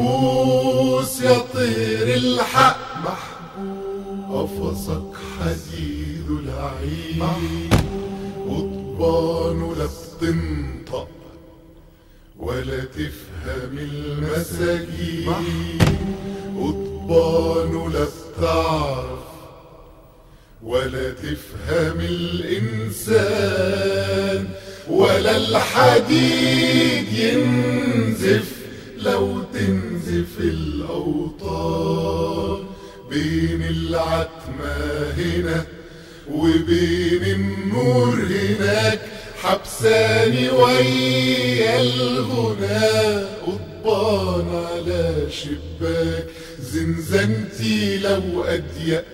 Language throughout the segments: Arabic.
محبوس يا طير الحق محبوس. قفصك حديد العين وضبانه لا بتنطق ولا تفهم المساجين. قضبانه لا بتعرف ولا تفهم الإنسان. ولا الحديد ينزف لو تنزف الأوطان بين العتمة هنا وبين النور هناك حبساني ويا الغنى قضبان على شباك زنزانتي لو أضيق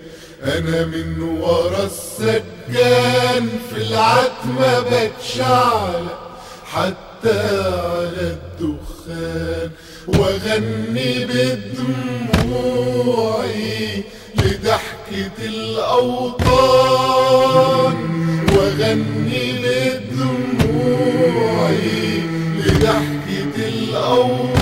أنا من ورا السجان في العتمة بتشعلق حتى على الدخان واغني بدموعي لضحكة الأوطان. واغني بدموعي لضحكة الأوطان.